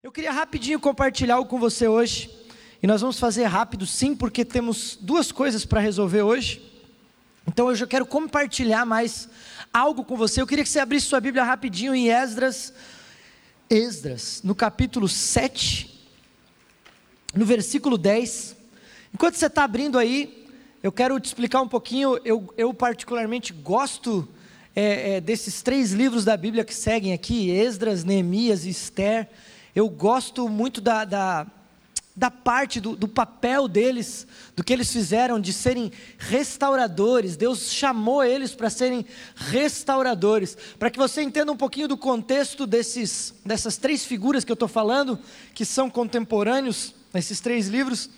Eu queria rapidinho compartilhar algo com você hoje. E nós vamos fazer rápido, sim, porque temos duas coisas para resolver hoje. Então eu quero compartilhar mais algo com você. Eu queria que você abrisse sua Bíblia rapidinho em Esdras, Esdras, no capítulo 7, no versículo 10. Enquanto você está abrindo aí, eu quero te explicar um pouquinho. Eu, eu particularmente gosto é, é, desses três livros da Bíblia que seguem aqui: Esdras, Neemias e Esther. Eu gosto muito da, da, da parte do, do, papel deles, do que eles fizeram de serem restauradores. Deus chamou eles para serem restauradores. Para que você entenda um pouquinho do contexto desses, dessas três figuras que eu estou falando, que são contemporâneos, nesses três livros.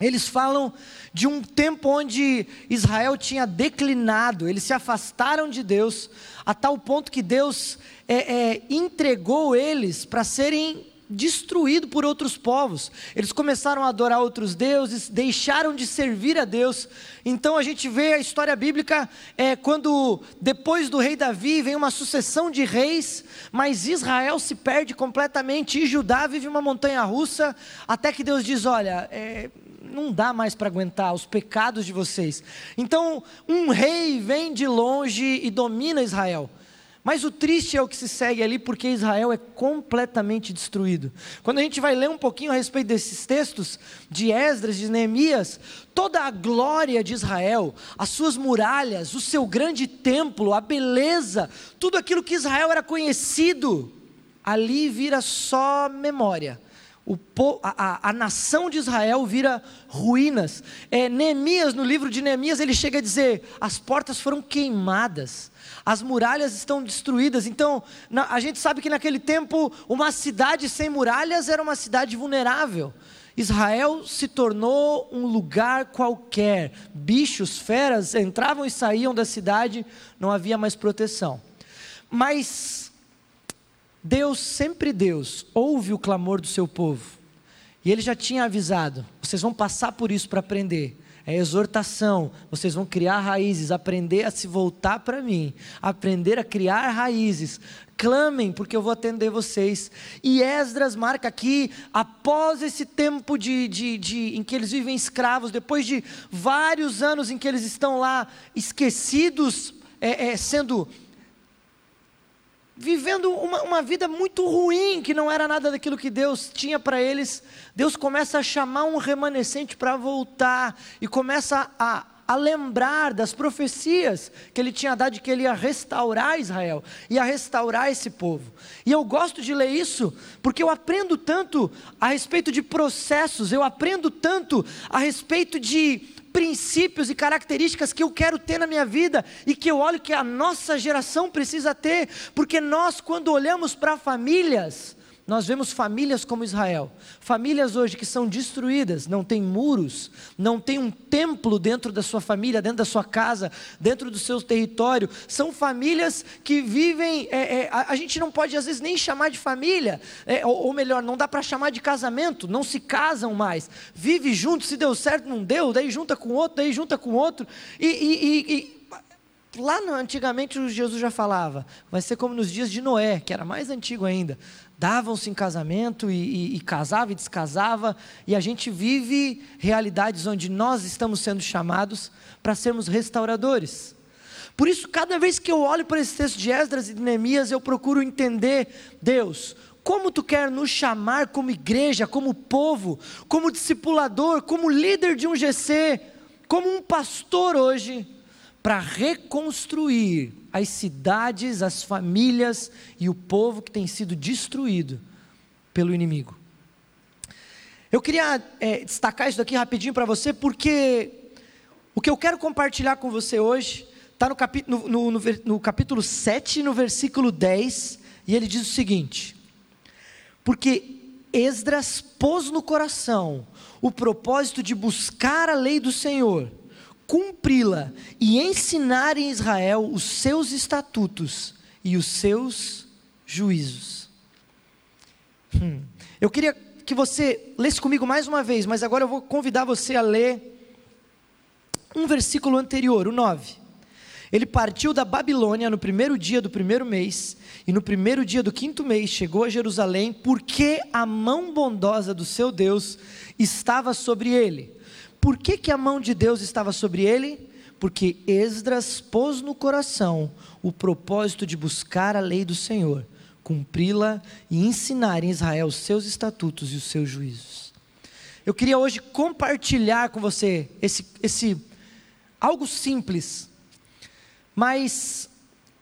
Eles falam de um tempo onde Israel tinha declinado, eles se afastaram de Deus, a tal ponto que Deus é, é, entregou eles para serem destruídos por outros povos. Eles começaram a adorar outros deuses, deixaram de servir a Deus. Então a gente vê a história bíblica é, quando depois do rei Davi vem uma sucessão de reis, mas Israel se perde completamente e Judá vive uma montanha russa, até que Deus diz: olha, é, não dá mais para aguentar os pecados de vocês. Então, um rei vem de longe e domina Israel. Mas o triste é o que se segue ali, porque Israel é completamente destruído. Quando a gente vai ler um pouquinho a respeito desses textos, de Esdras, de Neemias, toda a glória de Israel, as suas muralhas, o seu grande templo, a beleza, tudo aquilo que Israel era conhecido, ali vira só memória o, a, a, nação de Israel vira ruínas. É, Neemias, no livro de Neemias, ele chega a dizer: as portas foram queimadas, as muralhas estão destruídas. Então, na, a gente sabe que naquele tempo, uma cidade sem muralhas era uma cidade vulnerável. Israel se tornou um lugar qualquer. Bichos, feras entravam e saíam da cidade, não havia mais proteção. Mas Deus, sempre Deus, ouve o clamor do seu povo. E ele já tinha avisado: vocês vão passar por isso para aprender. É exortação, vocês vão criar raízes, aprender a se voltar para mim, aprender a criar raízes. Clamem, porque eu vou atender vocês. E Esdras marca aqui, após esse tempo de, de, de, em que eles vivem escravos, depois de vários anos em que eles estão lá esquecidos, é, é, sendo vivendo uma, uma, vida muito ruim, que não era nada daquilo que Deus tinha para eles, Deus começa a chamar um remanescente para voltar e começa a, a lembrar das profecias que ele tinha dado de que ele ia restaurar Israel, ia restaurar esse povo. E eu gosto de ler isso porque eu aprendo tanto a respeito de processos, eu aprendo tanto a respeito de princípios e características que eu quero ter na minha vida e que eu olho que a nossa geração precisa ter, porque nós, quando olhamos para famílias, nós vemos famílias como Israel, famílias hoje que são destruídas, não tem muros, não tem um templo dentro da sua família, dentro da sua casa, dentro do seu território. São famílias que vivem. É, é, a, gente não pode às vezes nem chamar de família, é, ou, ou, melhor, não dá para chamar de casamento, não se casam mais. Vive junto, se deu certo, não deu, daí junta com outro, daí junta com outro. e, e, e Lá no, antigamente Jesus já falava, vai ser como nos dias de Noé, que era mais antigo ainda davam-se em casamento e, e, e casava e descasava, e a gente vive realidades onde nós estamos sendo chamados para sermos restauradores. Por isso, cada vez que eu olho para esse texto de Esdras e de Neemias, eu procuro entender, Deus, como tu quer nos chamar como igreja, como povo, como discipulador, como líder de um GC, como um pastor hoje, para reconstruir as cidades, as famílias e o povo que tem sido destruído pelo inimigo. Eu queria é, destacar isso daqui rapidinho para você, porque o que eu quero compartilhar com você hoje está no, capítulo, no, no, no capítulo 7, no versículo 10, e ele diz o seguinte: Porque Esdras pôs no coração o propósito de buscar a lei do Senhor cumpri-la e ensinar em Israel os seus estatutos e os seus juízos. Hum. Eu queria que você lesse comigo mais uma vez, mas agora eu vou convidar você a ler um versículo anterior, o 9. Ele partiu da Babilônia no primeiro dia do primeiro mês, e no primeiro dia do quinto mês chegou a Jerusalém, porque a mão bondosa do seu Deus estava sobre ele. Por que, que a mão de Deus estava sobre ele? Porque Esdras pôs no coração o propósito de buscar a lei do Senhor, cumpri-la e ensinar em Israel os seus estatutos e os seus juízos. Eu queria hoje compartilhar com você esse, esse algo simples mas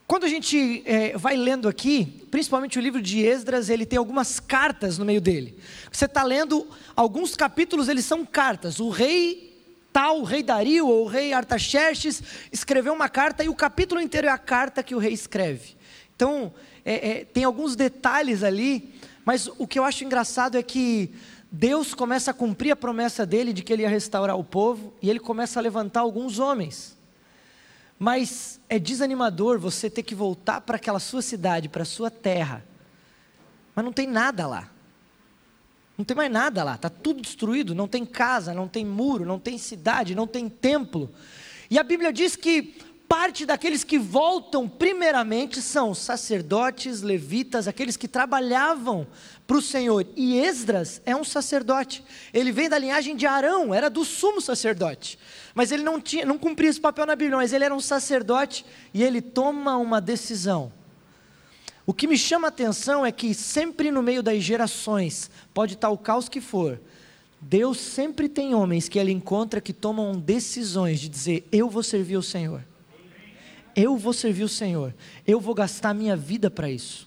quando a gente é, vai lendo aqui, principalmente o livro de Esdras, ele tem algumas cartas no meio dele. Você está lendo alguns capítulos, eles são cartas. O rei tal, o rei Dario ou o rei Artaxerxes escreveu uma carta e o capítulo inteiro é a carta que o rei escreve. Então, é, é, tem alguns detalhes ali, mas o que eu acho engraçado é que Deus começa a cumprir a promessa dele de que ele ia restaurar o povo e ele começa a levantar alguns homens. Mas é desanimador você ter que voltar para aquela sua cidade, para a sua terra. Mas não tem nada lá. Não tem mais nada lá, está tudo destruído, não tem casa, não tem muro, não tem cidade, não tem templo. E a Bíblia diz que parte daqueles que voltam, primeiramente, são sacerdotes, levitas, aqueles que trabalhavam para o Senhor. E Esdras é um sacerdote. Ele vem da linhagem de Arão, era do sumo sacerdote. Mas ele não, tinha, não cumpria esse papel na Bíblia, mas ele era um sacerdote e ele toma uma decisão. O que me chama a atenção é que sempre no meio das gerações, pode estar o caos que for, Deus sempre tem homens que ele encontra que tomam decisões de dizer: Eu vou servir o Senhor. Eu vou servir o Senhor. Eu vou gastar minha vida para isso.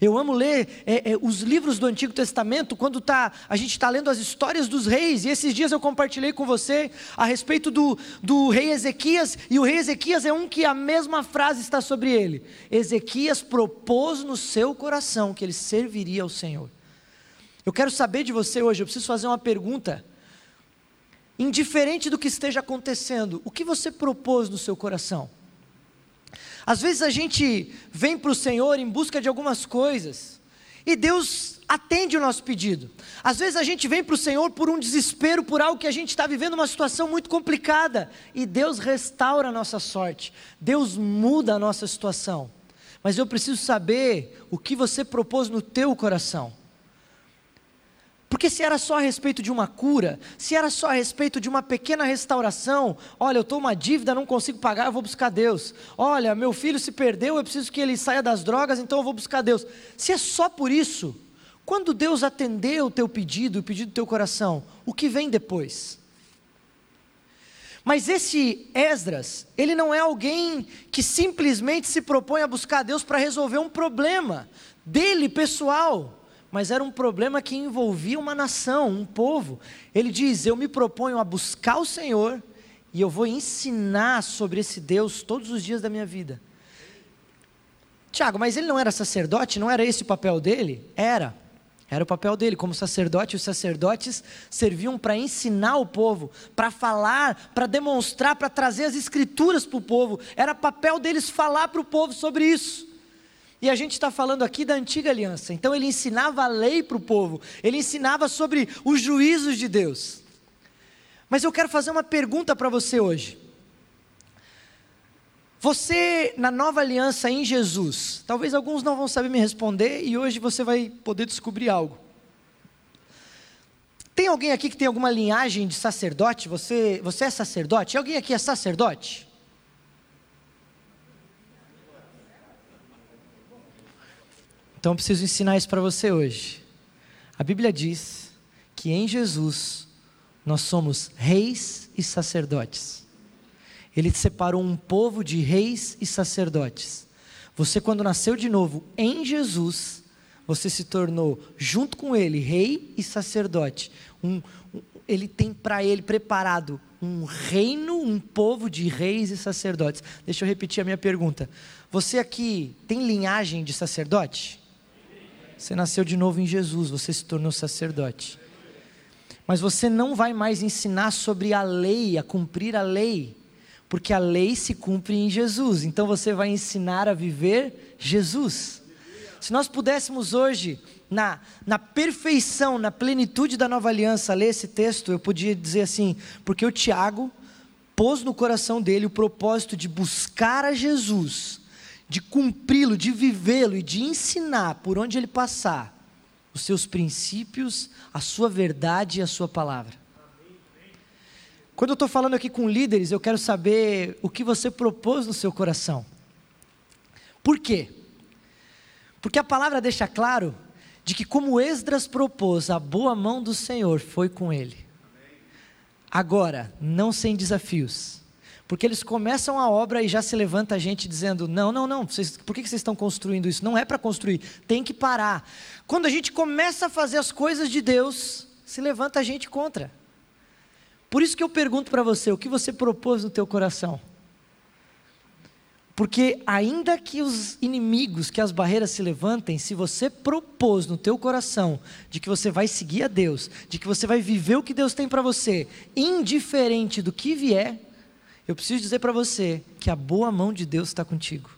Eu amo ler é, é, os livros do Antigo Testamento quando tá, a gente está lendo as histórias dos reis. E esses dias eu compartilhei com você a respeito do, do rei Ezequias. E o rei Ezequias é um que a mesma frase está sobre ele. Ezequias propôs no seu coração que ele serviria ao Senhor. Eu quero saber de você hoje, eu preciso fazer uma pergunta. Indiferente do que esteja acontecendo, o que você propôs no seu coração? Às vezes a gente vem para o Senhor em busca de algumas coisas, e Deus atende o nosso pedido. Às vezes a gente vem para o Senhor por um desespero, por algo que a gente está vivendo uma situação muito complicada, e Deus restaura a nossa sorte, Deus muda a nossa situação. Mas eu preciso saber o que você propôs no teu coração. Porque se era só a respeito de uma cura, se era só a respeito de uma pequena restauração, olha, eu estou uma dívida, não consigo pagar, eu vou buscar Deus. Olha, meu filho se perdeu, eu preciso que ele saia das drogas, então eu vou buscar Deus. Se é só por isso, quando Deus atendeu o teu pedido, o pedido do teu coração, o que vem depois? Mas esse Esdras, ele não é alguém que simplesmente se propõe a buscar Deus para resolver um problema dele pessoal mas era um problema que envolvia uma nação, um povo. Ele diz: Eu me proponho a buscar o Senhor e eu vou ensinar sobre esse Deus todos os dias da minha vida. Tiago, mas ele não era sacerdote? Não era esse o papel dele? Era. Era o papel dele como sacerdote. Os sacerdotes serviam para ensinar o povo, para falar, para demonstrar, para trazer as escrituras para o povo. Era papel deles falar para o povo sobre isso. E a gente está falando aqui da antiga aliança. Então ele ensinava a lei para o povo, ele ensinava sobre os juízos de Deus. Mas eu quero fazer uma pergunta para você hoje. Você, na nova aliança em Jesus, talvez alguns não vão saber me responder e hoje você vai poder descobrir algo. Tem alguém aqui que tem alguma linhagem de sacerdote? Você, você é sacerdote? Alguém aqui é sacerdote? Então eu preciso ensinar isso para você hoje. A Bíblia diz que em Jesus nós somos reis e sacerdotes. Ele separou um povo de reis e sacerdotes. Você, quando nasceu de novo em Jesus, você se tornou, junto com Ele, rei e sacerdote. Um, um, ele tem para ele preparado um reino, um povo de reis e sacerdotes. Deixa eu repetir a minha pergunta. Você aqui tem linhagem de sacerdote? Você nasceu de novo em Jesus, você se tornou sacerdote. Mas você não vai mais ensinar sobre a lei, a cumprir a lei, porque a lei se cumpre em Jesus. Então você vai ensinar a viver Jesus. Se nós pudéssemos hoje, na, na perfeição, na plenitude da nova aliança, ler esse texto, eu podia dizer assim: porque o Tiago pôs no coração dele o propósito de buscar a Jesus, de cumpri-lo, de vivê-lo e de ensinar por onde ele passar os seus princípios, a sua verdade e a sua palavra. Quando eu estou falando aqui com líderes, eu quero saber o que você propôs no seu coração. Por quê? Porque a palavra deixa claro de que, como Esdras propôs, a boa mão do Senhor foi com ele. Agora, não sem desafios. Porque eles começam a obra e já se levanta a gente dizendo: não, não, não, vocês, por que vocês estão construindo isso? Não é para construir, tem que parar. Quando a gente começa a fazer as coisas de Deus, se levanta a gente contra. Por isso que eu pergunto para você, o que você propôs no teu coração? Porque ainda que os inimigos, que as barreiras se levantem, se você propôs no teu coração de que você vai seguir a Deus, de que você vai viver o que Deus tem para você, indiferente do que vier, eu preciso dizer para você que a boa mão de Deus está contigo.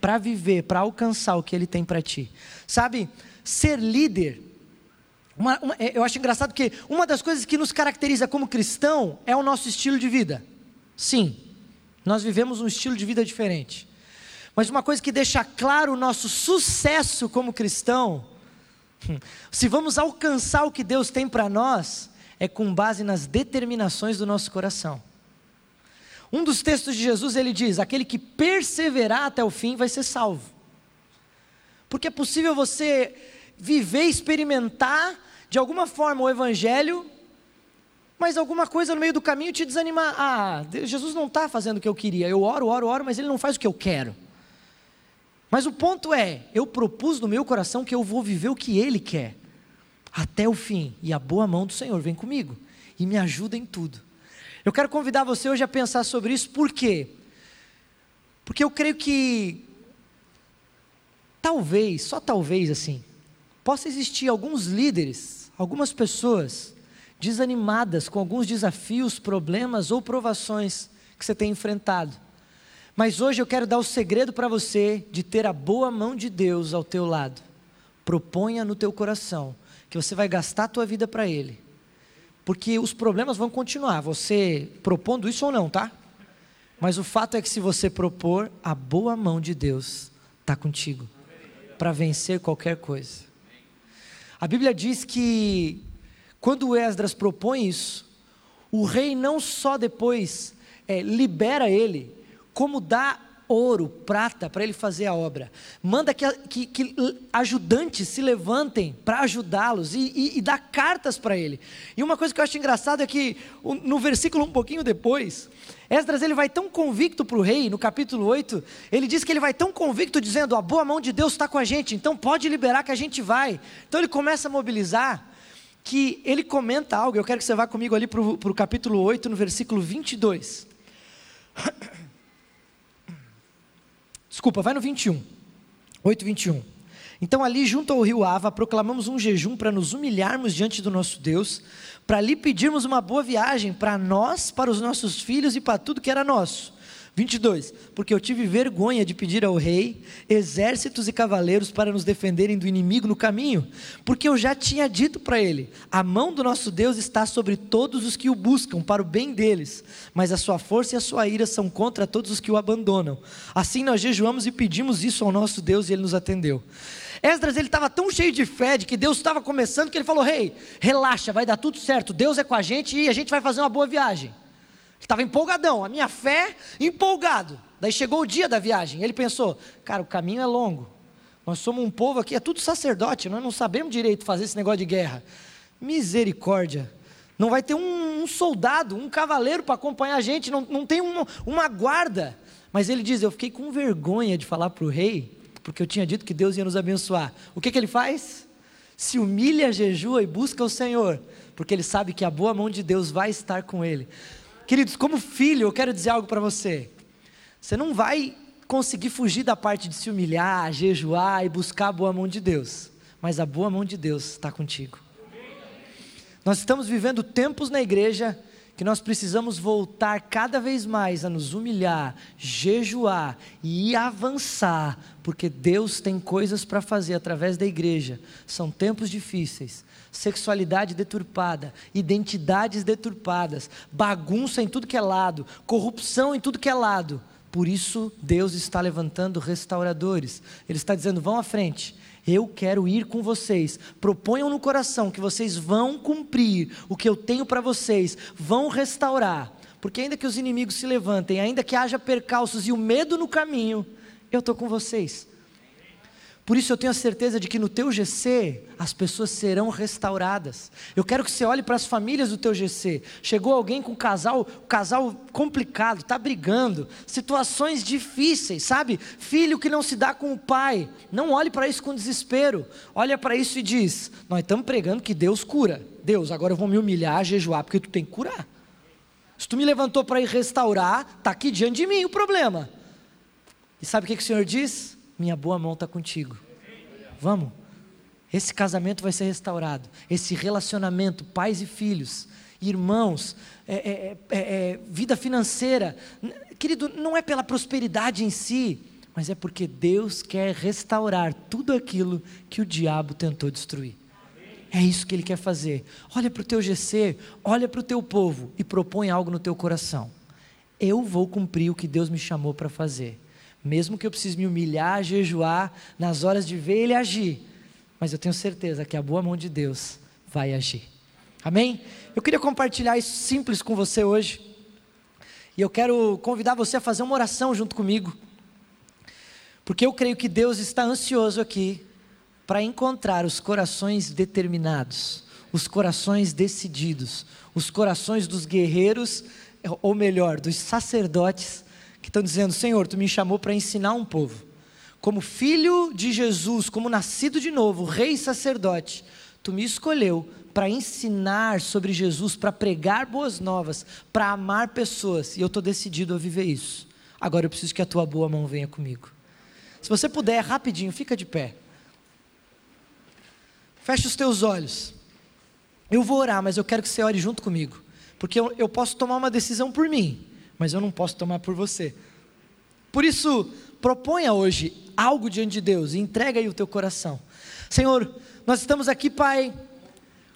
Para viver, para alcançar o que Ele tem para ti. Sabe, ser líder uma, uma, é, eu acho engraçado que uma das coisas que nos caracteriza como cristão é o nosso estilo de vida. Sim, nós vivemos um estilo de vida diferente. Mas uma coisa que deixa claro o nosso sucesso como cristão, se vamos alcançar o que Deus tem para nós, é com base nas determinações do nosso coração. Um dos textos de Jesus ele diz: aquele que perseverar até o fim vai ser salvo. Porque é possível você viver, experimentar de alguma forma o Evangelho, mas alguma coisa no meio do caminho te desanimar. Ah, Jesus não está fazendo o que eu queria. Eu oro, oro, oro, mas Ele não faz o que eu quero. Mas o ponto é, eu propus no meu coração que eu vou viver o que Ele quer, até o fim, e a boa mão do Senhor vem comigo e me ajuda em tudo. Eu quero convidar você hoje a pensar sobre isso, por quê? Porque eu creio que, talvez, só talvez assim, possa existir alguns líderes, algumas pessoas desanimadas com alguns desafios, problemas ou provações que você tem enfrentado. Mas hoje eu quero dar o segredo para você de ter a boa mão de Deus ao teu lado. Proponha no teu coração que você vai gastar a tua vida para Ele. Porque os problemas vão continuar, você propondo isso ou não, tá? Mas o fato é que se você propor, a boa mão de Deus está contigo para vencer qualquer coisa. A Bíblia diz que quando Esdras propõe isso, o rei não só depois é, libera ele, como dá ouro, prata para ele fazer a obra. Manda que, que, que ajudantes se levantem para ajudá-los e, e, e, dá cartas para ele. E uma coisa que eu acho engraçado é que no versículo um pouquinho depois, Esdras ele vai tão convicto para o rei, no capítulo 8, ele diz que ele vai tão convicto dizendo: a boa mão de Deus está com a gente, então pode liberar que a gente vai. Então ele começa a mobilizar, que ele comenta algo, eu quero que você vá comigo ali para o capítulo 8, no versículo 22. Desculpa, vai no 21. 8, 21. Então, ali junto ao rio Ava, proclamamos um jejum para nos humilharmos diante do nosso Deus, para lhe pedirmos uma boa viagem para nós, para os nossos filhos e para tudo que era nosso. 22. Porque eu tive vergonha de pedir ao rei exércitos e cavaleiros para nos defenderem do inimigo no caminho, porque eu já tinha dito para ele: a mão do nosso Deus está sobre todos os que o buscam, para o bem deles, mas a sua força e a sua ira são contra todos os que o abandonam. Assim nós jejuamos e pedimos isso ao nosso Deus e ele nos atendeu. Esdras ele estava tão cheio de fé de que Deus estava começando que ele falou: Rei, relaxa, vai dar tudo certo. Deus é com a gente e a gente vai fazer uma boa viagem. Estava empolgadão, a minha fé empolgado. Daí chegou o dia da viagem. Ele pensou: cara, o caminho é longo. Nós somos um povo aqui, é tudo sacerdote, nós não sabemos direito fazer esse negócio de guerra. Misericórdia. Não vai ter um, um soldado, um cavaleiro para acompanhar a gente, não, não tem uma, guarda. Mas ele diz: Eu fiquei com vergonha de falar para o rei, porque eu tinha dito que Deus ia nos abençoar. O que, que ele faz? Se humilha, jejua e busca o Senhor, porque ele sabe que a boa mão de Deus vai estar com ele. Queridos, como filho, eu quero dizer algo para você. Você não vai conseguir fugir da parte de se humilhar, jejuar e buscar a boa mão de Deus, mas a boa mão de Deus está contigo. Nós estamos vivendo tempos na igreja que nós precisamos voltar cada vez mais a nos humilhar, jejuar e avançar, porque Deus tem coisas para fazer através da igreja. São tempos difíceis, sexualidade deturpada, identidades deturpadas, bagunça em tudo que é lado, corrupção em tudo que é lado. Por isso, Deus está levantando restauradores. Ele está dizendo: vão à frente eu quero ir com vocês. Proponham no coração que vocês vão cumprir o que eu tenho para vocês, vão restaurar. Porque ainda que os inimigos se levantem, ainda que haja percalços e o medo no caminho, eu estou com vocês. Por isso eu tenho a certeza de que no teu GC as pessoas serão restauradas. Eu quero que você olhe para as famílias do teu GC. Chegou alguém com um casal, um casal complicado, está brigando, situações difíceis, sabe? Filho que não se dá com o pai. Não olhe para isso com desespero. Olha para isso e diz: Nós estamos pregando que Deus cura. Deus, agora eu vou me humilhar, jejuar, porque tu tem que curar. Se tu me levantou para ir restaurar, está aqui diante de mim o problema. E sabe o que, que o Senhor diz? Minha boa mão está contigo. Vamos. Esse casamento vai ser restaurado. Esse relacionamento, pais e filhos, irmãos, é, é, é, é vida financeira. Querido, não é pela prosperidade em si, mas é porque Deus quer restaurar tudo aquilo que o diabo tentou destruir. É isso que ele quer fazer. Olha para o teu GC, olha para o teu povo e propõe algo no teu coração. Eu vou cumprir o que Deus me chamou para fazer. Mesmo que eu precise me humilhar, jejuar, nas horas de ver Ele agir. Mas eu tenho certeza que a boa mão de Deus vai agir. Amém? Eu queria compartilhar isso simples com você hoje. E eu quero convidar você a fazer uma oração junto comigo. Porque eu creio que Deus está ansioso aqui para encontrar os corações determinados, os corações decididos, os corações dos guerreiros, ou melhor, dos sacerdotes que estão dizendo: Senhor, tu me chamou para ensinar um povo. Como filho de Jesus, como nascido de novo, rei sacerdote, tu me escolheu para ensinar sobre Jesus, para pregar boas novas, para amar pessoas, e eu estou decidido a viver isso. Agora eu preciso que a tua boa mão venha comigo. Se você puder, rapidinho, fica de pé. Feche os teus olhos. Eu vou orar, mas eu quero que você ore junto comigo, porque eu, eu posso tomar uma decisão por mim mas eu não posso tomar por você. Por isso, proponha hoje algo diante de Deus e entrega aí o teu coração. Senhor, nós estamos aqui, Pai,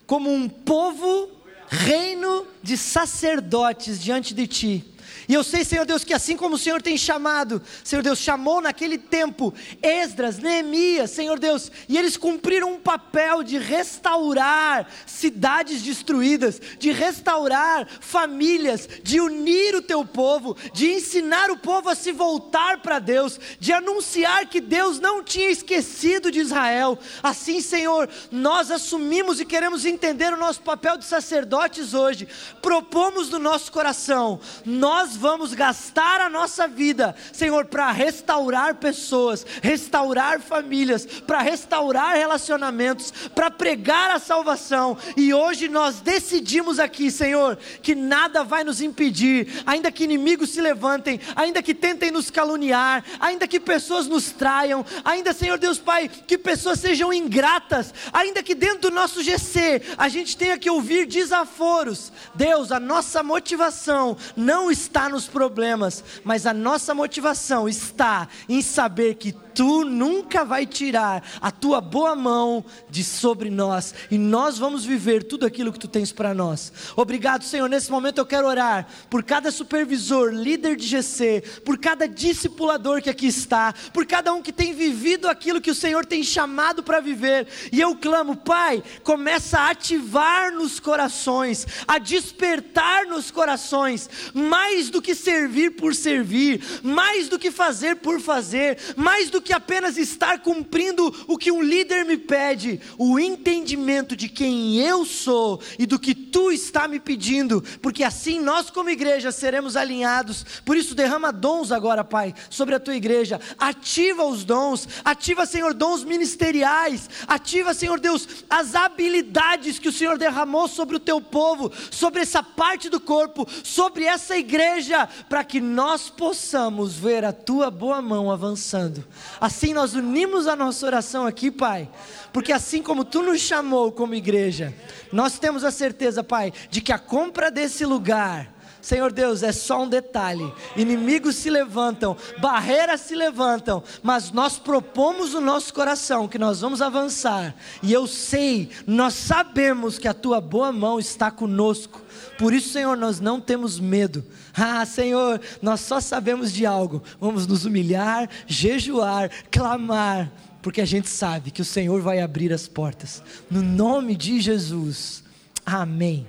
como um povo, reino de sacerdotes diante de Ti. E eu sei, Senhor Deus, que assim como o Senhor tem chamado, Senhor Deus, chamou naquele tempo Esdras, Neemias, Senhor Deus, e eles cumpriram um papel de restaurar cidades destruídas, de restaurar famílias, de unir o teu povo, de ensinar o povo a se voltar para Deus, de anunciar que Deus não tinha esquecido de Israel. Assim, Senhor, nós assumimos e queremos entender o nosso papel de sacerdotes hoje. Propomos no nosso coração, nós vamos gastar a nossa vida, Senhor, para restaurar pessoas, restaurar famílias, para restaurar relacionamentos, para pregar a salvação. E hoje nós decidimos aqui, Senhor, que nada vai nos impedir, ainda que inimigos se levantem, ainda que tentem nos caluniar, ainda que pessoas nos traiam, ainda, Senhor Deus Pai, que pessoas sejam ingratas, ainda que dentro do nosso GC a gente tenha que ouvir desaforos. Deus, a nossa motivação não está nos problemas, mas a nossa motivação está em saber que tu nunca vai tirar a tua boa mão de sobre nós e nós vamos viver tudo aquilo que tu tens para nós. Obrigado, Senhor. Nesse momento eu quero orar por cada supervisor, líder de GC, por cada discipulador que aqui está, por cada um que tem vivido aquilo que o Senhor tem chamado para viver. E eu clamo, Pai, começa a ativar nos corações, a despertar nos corações, mais do que servir por servir, mais do que fazer por fazer, mais do que que apenas estar cumprindo o que um líder me pede, o entendimento de quem eu sou e do que tu está me pedindo, porque assim nós, como igreja, seremos alinhados. Por isso, derrama dons agora, Pai, sobre a tua igreja, ativa os dons, ativa, Senhor, dons ministeriais, ativa, Senhor Deus, as habilidades que o Senhor derramou sobre o teu povo, sobre essa parte do corpo, sobre essa igreja, para que nós possamos ver a tua boa mão avançando Assim nós unimos a nossa oração aqui, Pai, porque assim como tu nos chamou como igreja, nós temos a certeza, Pai, de que a compra desse lugar Senhor Deus, é só um detalhe. Inimigos se levantam, barreiras se levantam, mas nós propomos no nosso coração que nós vamos avançar. E eu sei, nós sabemos que a tua boa mão está conosco. Por isso, Senhor, nós não temos medo. Ah, Senhor, nós só sabemos de algo. Vamos nos humilhar, jejuar, clamar, porque a gente sabe que o Senhor vai abrir as portas. No nome de Jesus. Amém.